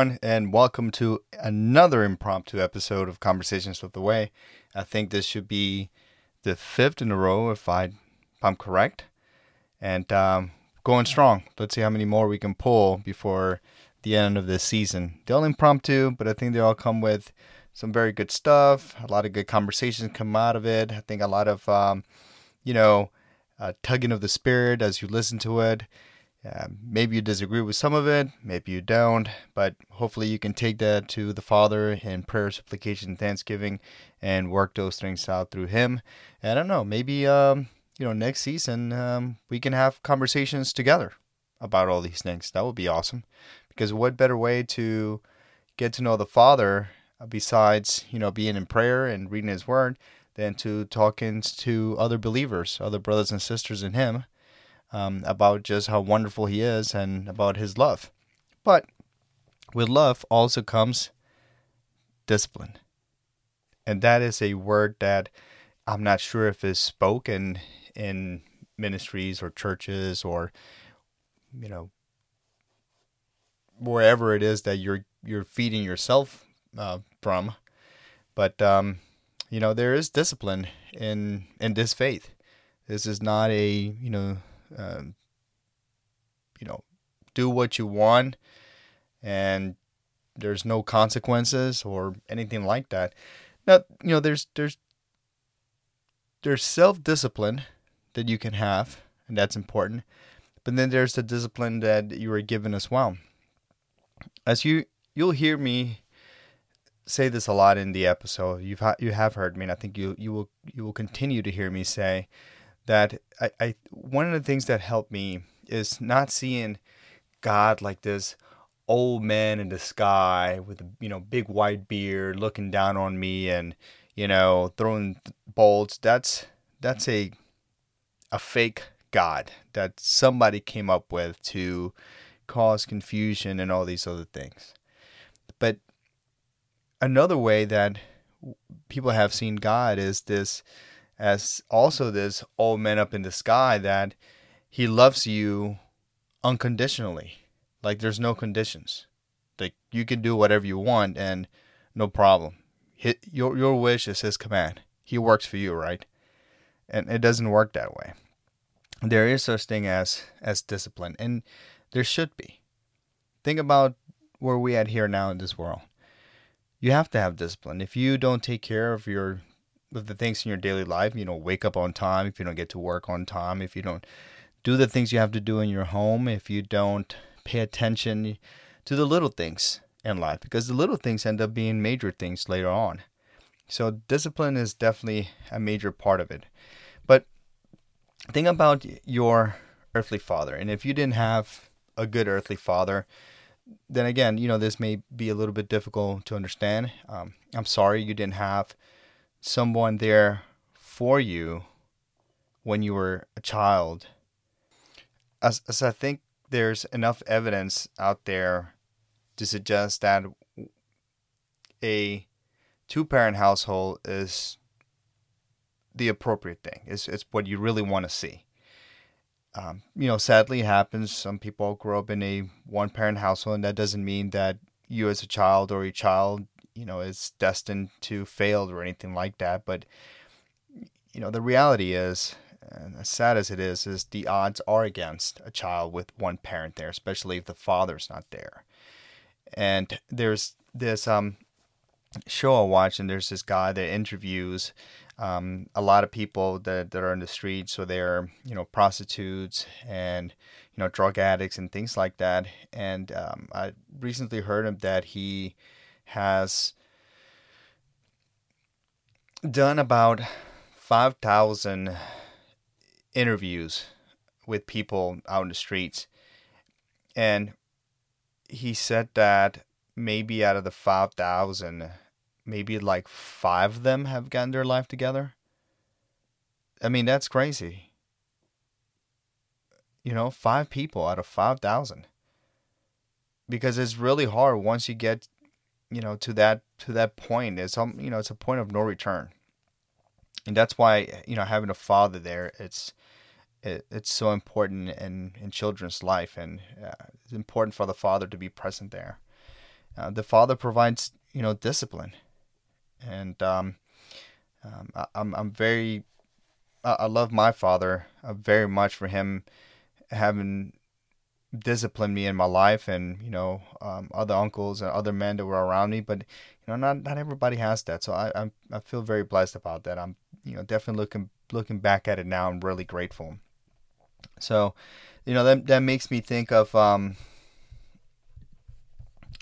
Everyone, and welcome to another impromptu episode of Conversations with the Way. I think this should be the fifth in a row, if, I, if I'm correct. And um, going strong. Let's see how many more we can pull before the end of this season. They're all impromptu, but I think they all come with some very good stuff. A lot of good conversations come out of it. I think a lot of, um, you know, uh, tugging of the spirit as you listen to it. Uh, maybe you disagree with some of it, maybe you don't, but hopefully you can take that to the Father in prayer, supplication, thanksgiving, and work those things out through Him. And I don't know, maybe um, you know next season um, we can have conversations together about all these things. That would be awesome, because what better way to get to know the Father uh, besides you know being in prayer and reading His Word than to talking to other believers, other brothers and sisters in Him um, about just how wonderful He is and about His love. But with love also comes discipline. And that is a word that I'm not sure if is spoken in ministries or churches or, you know, wherever it is that you're you're feeding yourself uh, from. But um, you know, there is discipline in in this faith. This is not a you know um, you know, do what you want and there's no consequences or anything like that. Now, you know, there's there's there's self-discipline that you can have, and that's important. But then there's the discipline that you are given as well. As you you'll hear me say this a lot in the episode. You've ha- you have heard me, and I think you you will you will continue to hear me say that I, I one of the things that helped me is not seeing God like this old man in the sky with a you know big white beard looking down on me and you know throwing bolts. That's that's a a fake god that somebody came up with to cause confusion and all these other things. But another way that people have seen god is this as also this old man up in the sky that he loves you unconditionally. Like there's no conditions. Like you can do whatever you want and no problem. Hit your your wish is his command. He works for you, right? And it doesn't work that way. There is such thing as as discipline, and there should be. Think about where we at here now in this world. You have to have discipline. If you don't take care of your the things in your daily life. You know, wake up on time if you don't get to work on time, if you don't do the things you have to do in your home, if you don't pay attention to the little things in life, because the little things end up being major things later on. So, discipline is definitely a major part of it. But think about your earthly father. And if you didn't have a good earthly father, then again, you know, this may be a little bit difficult to understand. Um, I'm sorry you didn't have someone there for you when you were a child. As, as I think there's enough evidence out there to suggest that a two parent household is the appropriate thing. It's, it's what you really want to see. Um, you know, sadly, it happens. Some people grow up in a one parent household, and that doesn't mean that you as a child or a child you know is destined to fail or anything like that. But you know the reality is, and as sad as it is, is the odds are against a child with one parent there, especially if the father's not there. And there's this um show I watch, and there's this guy that interviews um, a lot of people that, that are in the streets, so they're you know prostitutes and you know drug addicts and things like that. And um, I recently heard him that he has done about 5,000 interviews with people out in the streets. And he said that maybe out of the 5,000, maybe like five of them have gotten their life together. I mean, that's crazy. You know, five people out of 5,000. Because it's really hard once you get you know to that to that point it's um you know it's a point of no return. And that's why you know having a father there it's it, it's so important in in children's life and uh, it's important for the father to be present there. Uh, the Father provides you know discipline, and um, um, I, I'm I'm very I, I love my father uh, very much for him having disciplined me in my life and you know um, other uncles and other men that were around me but you know not not everybody has that. So I I'm, I feel very blessed about that. I'm you know definitely looking looking back at it now I'm really grateful. So you know that that makes me think of um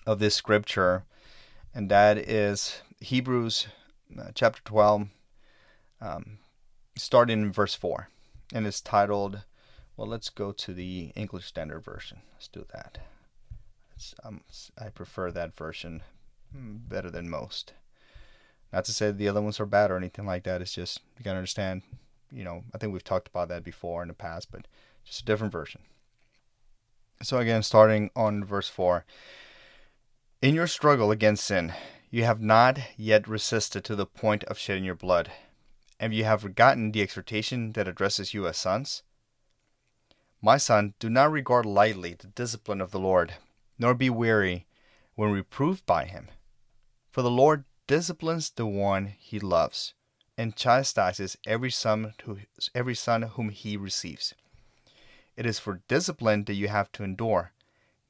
of this scripture and that is Hebrews uh, chapter 12 um, starting in verse 4 and it's titled well, let's go to the English Standard Version. Let's do that. Um, I prefer that version hmm, better than most. Not to say the other ones are bad or anything like that. It's just you gotta understand. You know, I think we've talked about that before in the past, but just a different version. So again, starting on verse four. In your struggle against sin, you have not yet resisted to the point of shedding your blood, and you have forgotten the exhortation that addresses you as sons. My son, do not regard lightly the discipline of the Lord, nor be weary when reproved by him. For the Lord disciplines the one he loves, and chastises every son, to, every son whom he receives. It is for discipline that you have to endure.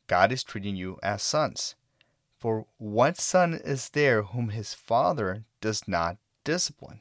God is treating you as sons. For what son is there whom his father does not discipline?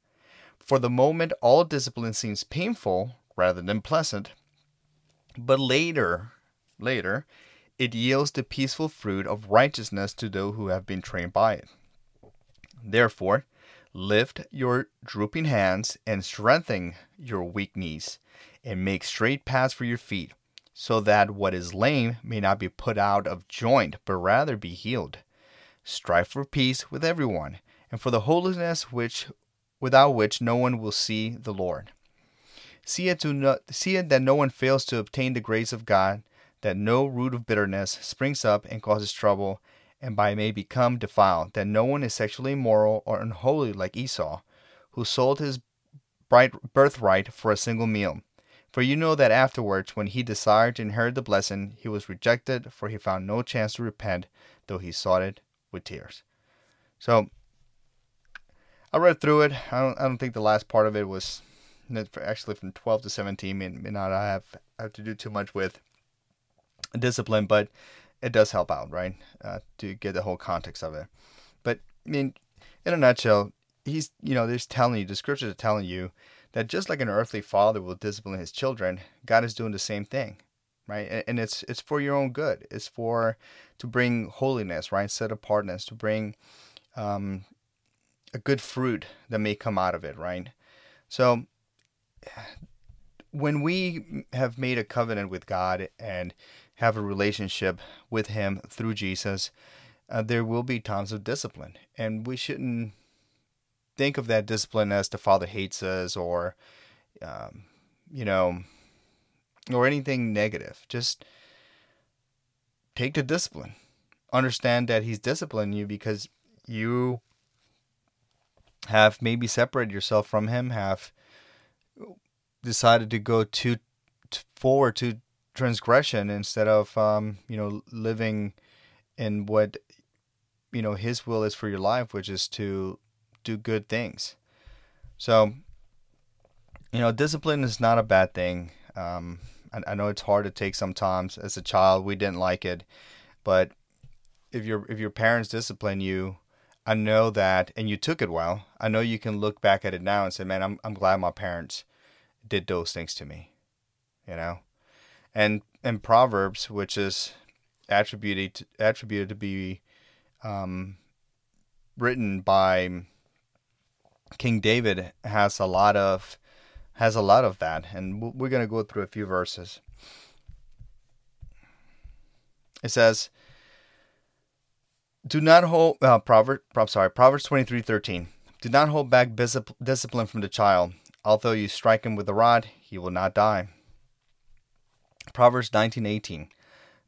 For the moment, all discipline seems painful rather than pleasant, but later later, it yields the peaceful fruit of righteousness to those who have been trained by it. Therefore, lift your drooping hands and strengthen your weak knees, and make straight paths for your feet, so that what is lame may not be put out of joint, but rather be healed. Strive for peace with everyone, and for the holiness which without which no one will see the Lord. See it, no, see it that no one fails to obtain the grace of God, that no root of bitterness springs up and causes trouble, and by may become defiled, that no one is sexually immoral or unholy like Esau, who sold his birthright for a single meal. For you know that afterwards, when he desired to inherit the blessing, he was rejected, for he found no chance to repent, though he sought it with tears. So, I read through it. I don't, I don't think the last part of it was actually from 12 to 17 may, may not have, have to do too much with discipline, but it does help out, right? Uh, to get the whole context of it. But I mean, in a nutshell, he's you know, there's telling you the scriptures are telling you that just like an earthly father will discipline his children, God is doing the same thing, right? And it's it's for your own good. It's for to bring holiness, right? Set apartness, to bring um, a good fruit that may come out of it, right? So when we have made a covenant with God and have a relationship with Him through Jesus, uh, there will be times of discipline. And we shouldn't think of that discipline as the Father hates us or, um, you know, or anything negative. Just take the discipline. Understand that He's disciplining you because you have maybe separated yourself from Him, have decided to go too forward to transgression instead of um, you know living in what you know His will is for your life, which is to do good things. So, you know, discipline is not a bad thing. Um, I, I know it's hard to take sometimes. As a child, we didn't like it, but if your if your parents discipline you, I know that, and you took it well. I know you can look back at it now and say, "Man, I'm I'm glad my parents did those things to me." You know, and and Proverbs, which is attributed to, attributed to be um, written by King David, has a lot of has a lot of that, and we're going to go through a few verses. It says, Do not hold uh, Proverbs. Sorry, Proverbs twenty three thirteen. Do not hold back discipline from the child. Although you strike him with a rod, he will not die. Proverbs nineteen eighteen.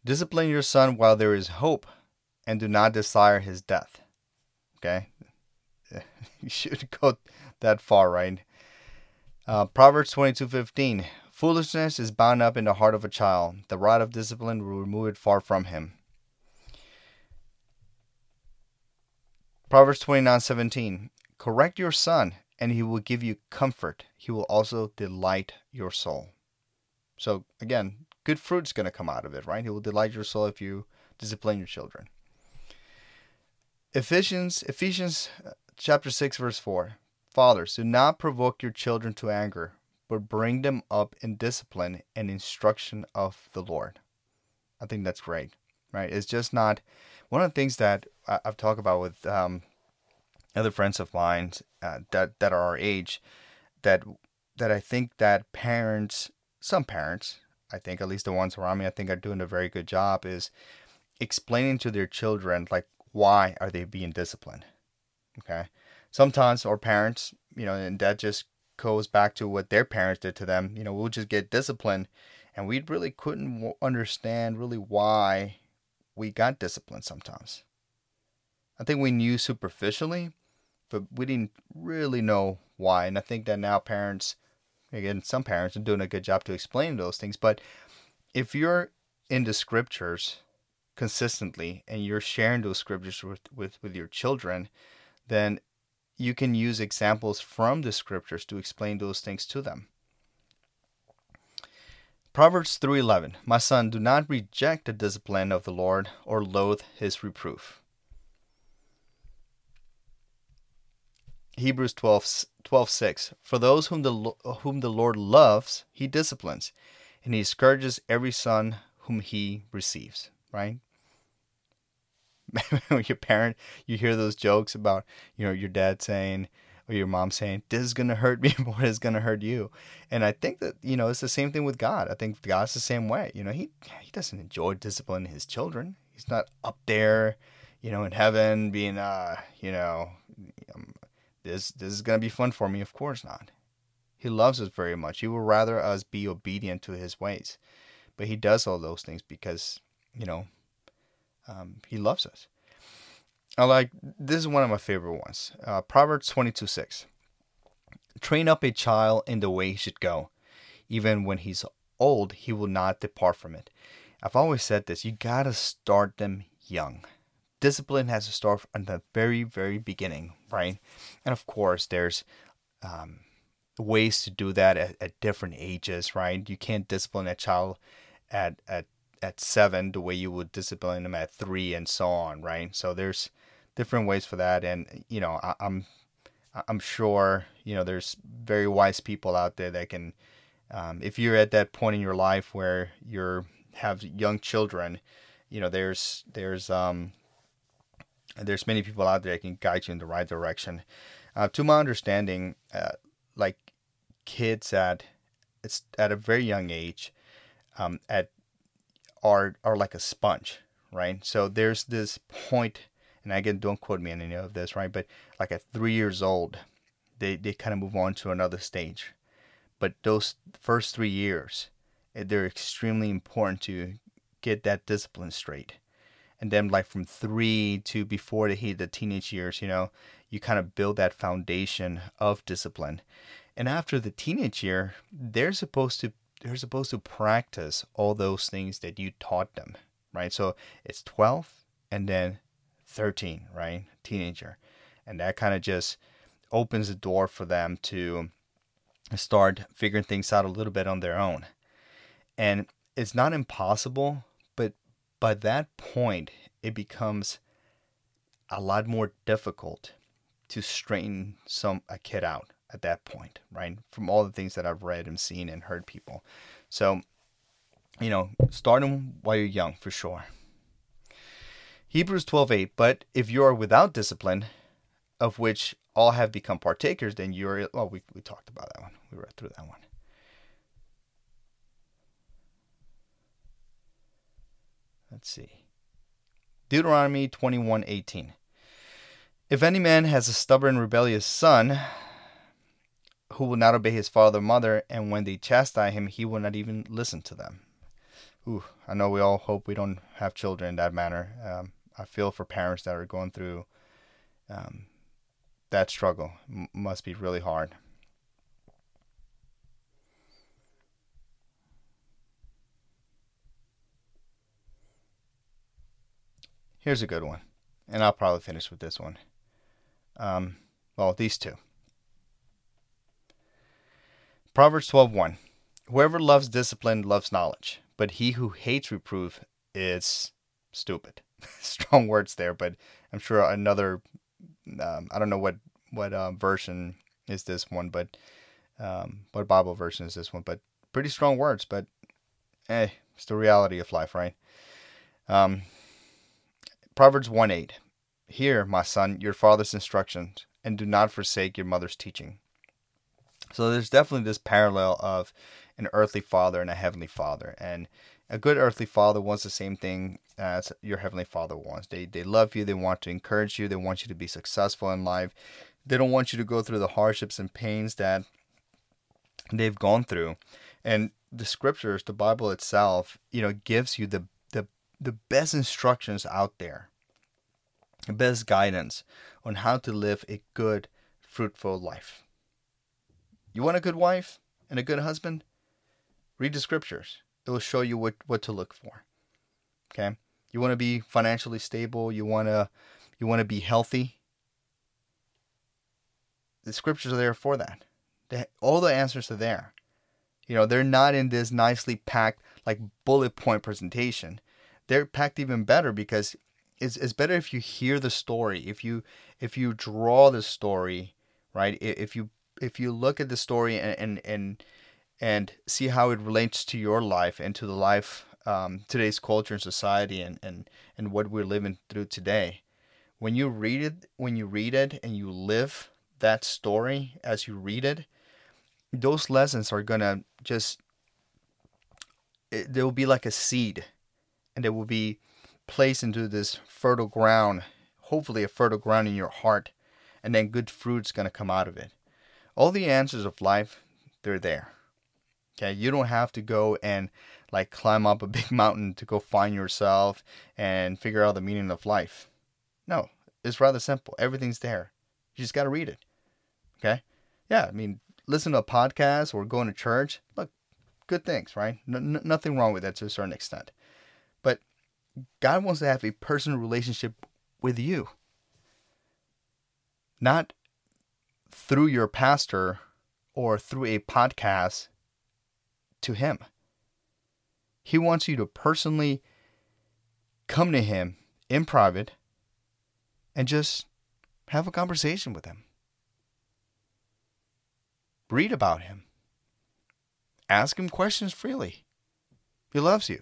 Discipline your son while there is hope, and do not desire his death. Okay, you should go that far, right? Uh, Proverbs twenty two fifteen. Foolishness is bound up in the heart of a child. The rod of discipline will remove it far from him. Proverbs twenty nine seventeen. Correct your son, and he will give you comfort. He will also delight your soul. So, again, good fruit's going to come out of it, right? He will delight your soul if you discipline your children. Ephesians, Ephesians uh, chapter 6, verse 4. Fathers, do not provoke your children to anger, but bring them up in discipline and instruction of the Lord. I think that's great, right? It's just not one of the things that I've talked about with um, other friends of mine uh, that that are our age, that that I think that parents, some parents, I think at least the ones around me, I think are doing a very good job is explaining to their children like why are they being disciplined. Okay, sometimes our parents, you know, and that just goes back to what their parents did to them. You know, we'll just get disciplined, and we really couldn't understand really why we got disciplined sometimes. I think we knew superficially, but we didn't really know why. And I think that now parents, again, some parents are doing a good job to explain those things. But if you're in the scriptures consistently and you're sharing those scriptures with, with, with your children, then you can use examples from the scriptures to explain those things to them. Proverbs 3:11 My son do not reject the discipline of the Lord or loathe his reproof. Hebrews 12, 12 6. For those whom the, whom the Lord loves, he disciplines, and he scourges every son whom he receives. Right? when your parent, you hear those jokes about, you know, your dad saying, or your mom saying, this is going to hurt me more, it's going to hurt you. And I think that, you know, it's the same thing with God. I think God's the same way. You know, he, he doesn't enjoy disciplining his children. He's not up there, you know, in heaven being, uh, you know, um, this this is gonna be fun for me. Of course not. He loves us very much. He would rather us be obedient to his ways, but he does all those things because you know um, he loves us. I like this is one of my favorite ones. Uh, Proverbs twenty two six. Train up a child in the way he should go, even when he's old, he will not depart from it. I've always said this: you gotta start them young discipline has to start from the very, very beginning, right? And of course, there's um, ways to do that at, at different ages, right? You can't discipline a child at at at seven the way you would discipline them at three, and so on, right? So there's different ways for that, and you know, I, I'm I'm sure you know there's very wise people out there that can, um, if you're at that point in your life where you're have young children, you know, there's there's um there's many people out there that can guide you in the right direction. Uh, to my understanding, uh, like kids at it's at a very young age, um, at are are like a sponge, right? So there's this point, and again, don't quote me on any of this, right? But like at three years old, they they kind of move on to another stage, but those first three years, eh, they're extremely important to get that discipline straight. And then like from three to before they hit the teenage years you know you kind of build that foundation of discipline. And after the teenage year they're supposed to they're supposed to practice all those things that you taught them right? So it's 12 and then 13 right teenager and that kind of just opens the door for them to start figuring things out a little bit on their own and it's not impossible but by that point, it becomes a lot more difficult to straighten some a kid out at that point, right? From all the things that I've read and seen and heard people. So, you know, start them while you're young for sure. Hebrews 12:8, but if you are without discipline, of which all have become partakers, then you're well, we we talked about that one. We read through that one. Let's see. Deuteronomy 21:18. If any man has a stubborn rebellious son who will not obey his father or mother, and when they chastise him, he will not even listen to them. Ooh, I know we all hope we don't have children in that manner. Um, I feel for parents that are going through um, that struggle. M- must be really hard. Here's a good one, and I'll probably finish with this one. Um, well, these two. Proverbs 12:1. Whoever loves discipline loves knowledge, but he who hates reproof is stupid. Strong words there, but I'm sure another. Um, I don't know what what uh, version is this one, but um, what Bible version is this one? But pretty strong words. But eh, it's the reality of life, right? Um, Proverbs 1 8. Hear, my son, your father's instructions, and do not forsake your mother's teaching. So there's definitely this parallel of an earthly father and a heavenly father. And a good earthly father wants the same thing as your heavenly father wants. They they love you, they want to encourage you, they want you to be successful in life. They don't want you to go through the hardships and pains that they've gone through. And the scriptures, the Bible itself, you know, gives you the the the best instructions out there. The best guidance on how to live a good, fruitful life. You want a good wife and a good husband? Read the scriptures. It will show you what, what to look for. Okay? You want to be financially stable, you want to you want to be healthy. The scriptures are there for that. They, all the answers are there. You know, they're not in this nicely packed like bullet point presentation. They're packed even better because it's, it's better if you hear the story, if you if you draw the story, right? If you if you look at the story and and and, and see how it relates to your life and to the life um, today's culture and society and, and and what we're living through today when you read it when you read it and you live that story as you read it those lessons are gonna just it, they will be like a seed and it will be placed into this fertile ground hopefully a fertile ground in your heart and then good fruit's gonna come out of it all the answers of life, they're there. Okay, you don't have to go and like climb up a big mountain to go find yourself and figure out the meaning of life. No, it's rather simple. Everything's there. You just got to read it. Okay? Yeah, I mean, listen to a podcast or going to church. Look, good things, right? Nothing wrong with that to a certain extent. But God wants to have a personal relationship with you. Not through your pastor or through a podcast to him. He wants you to personally come to him in private and just have a conversation with him. Read about him. Ask him questions freely. He loves you.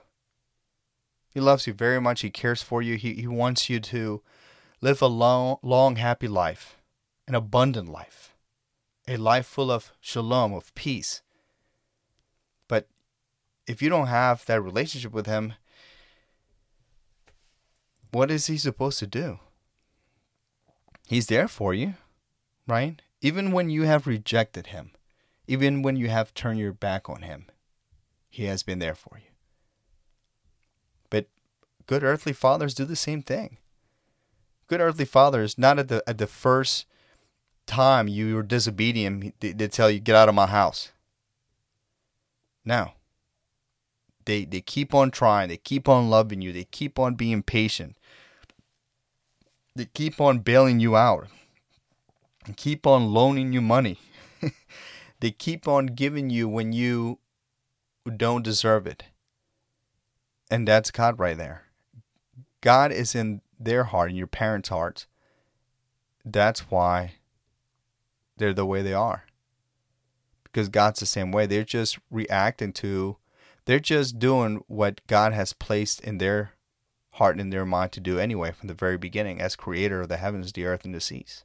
He loves you very much. He cares for you. He, he wants you to live a long, long, happy life an abundant life, a life full of shalom, of peace. If you don't have that relationship with Him, what is He supposed to do? He's there for you, right? Even when you have rejected Him, even when you have turned your back on Him, He has been there for you. But good earthly fathers do the same thing. Good earthly fathers, not at the at the first time you were disobedient, they tell you, get out of my house. Now, they, they keep on trying. They keep on loving you. They keep on being patient. They keep on bailing you out. And keep on loaning you money. they keep on giving you when you don't deserve it. And that's God right there. God is in their heart, in your parents' hearts. That's why they're the way they are. Because God's the same way. They're just reacting to, they're just doing what God has placed in their heart and in their mind to do anyway from the very beginning as creator of the heavens, the earth, and the seas.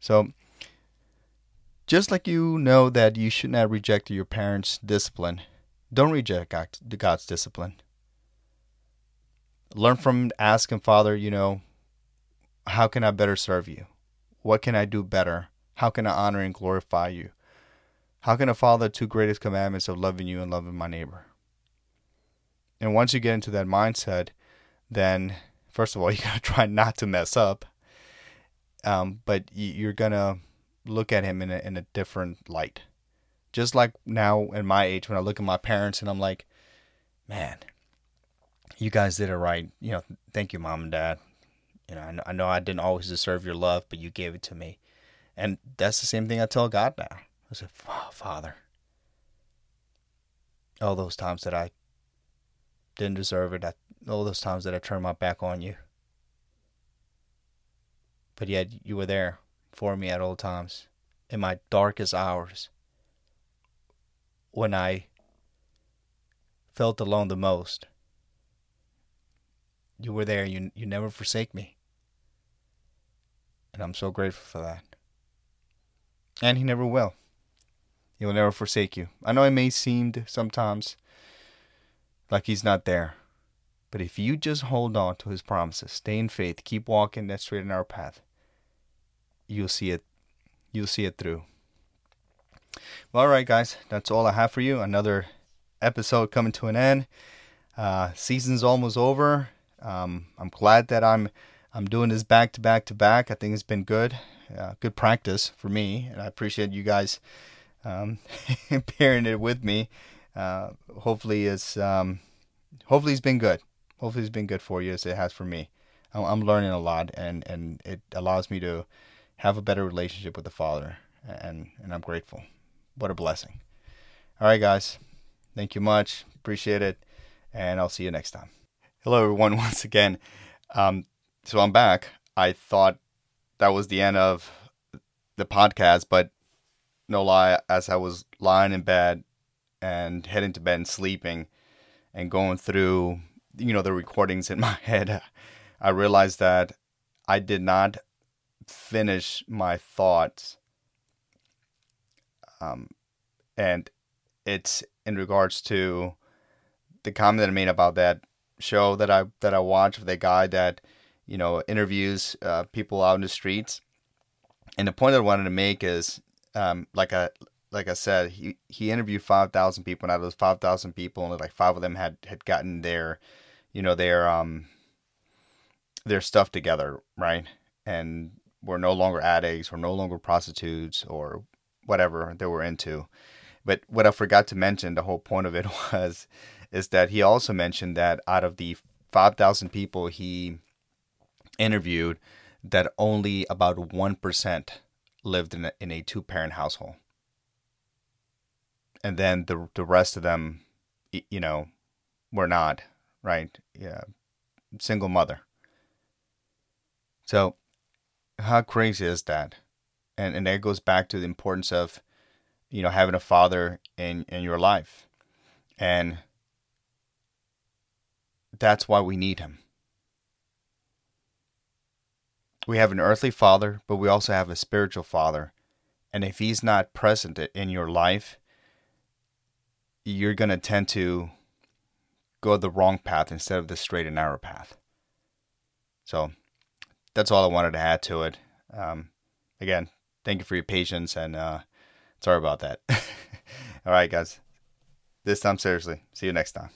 So, just like you know that you should not reject your parents' discipline, don't reject God's discipline. learn from ask him, Father, you know, how can I better serve you? What can I do better? How can I honor and glorify you? How can I follow the two greatest commandments of loving you and loving my neighbor? And once you get into that mindset, then first of all, you gotta try not to mess up. Um, but you're gonna look at him in a, in a different light. Just like now in my age, when I look at my parents and I'm like, man, you guys did it right. You know, thank you, mom and dad. You know, I know, I know I didn't always deserve your love, but you gave it to me. And that's the same thing I tell God now. I said, oh, Father, all those times that I didn't deserve it, all those times that I turned my back on you. But yet you were there for me at all times in my darkest hours when I felt alone the most. You were there. You you never forsake me. And I'm so grateful for that. And he never will. He will never forsake you. I know it may seem sometimes like he's not there. But if you just hold on to his promises, stay in faith, keep walking that straight and narrow path, you'll see it you'll see it through. Well, all right, guys, that's all I have for you. Another episode coming to an end. Uh, season's almost over. Um, I'm glad that I'm I'm doing this back to back to back. I think it's been good, uh, good practice for me, and I appreciate you guys um, bearing it with me. Uh, hopefully, it's um, hopefully it's been good. Hopefully, it's been good for you as it has for me. I'm, I'm learning a lot, and and it allows me to have a better relationship with the Father, and and I'm grateful. What a blessing. All right, guys. Thank you much. Appreciate it. And I'll see you next time. Hello, everyone, once again. Um, so I'm back. I thought that was the end of the podcast, but no lie, as I was lying in bed and heading to bed and sleeping and going through, you know, the recordings in my head, I realized that I did not finish my thoughts. Um, and it's in regards to the comment that I made about that show that I that I watched with the guy that you know interviews uh, people out in the streets. And the point that I wanted to make is, um, like I like I said, he he interviewed five thousand people, and out of those five thousand people, only like five of them had had gotten their, you know, their um, their stuff together, right? And were no longer addicts, or no longer prostitutes, or whatever they were into. But what I forgot to mention, the whole point of it was, is that he also mentioned that out of the 5,000 people he interviewed, that only about 1% lived in a, in a two parent household. And then the, the rest of them, you know, were not, right? Yeah. Single mother. So, how crazy is that? And, and that goes back to the importance of you know having a father in in your life and that's why we need him we have an earthly father but we also have a spiritual father and if he's not present in your life you're going to tend to go the wrong path instead of the straight and narrow path so that's all i wanted to add to it um, again thank you for your patience and uh, Sorry about that. All right, guys. This time, seriously. See you next time.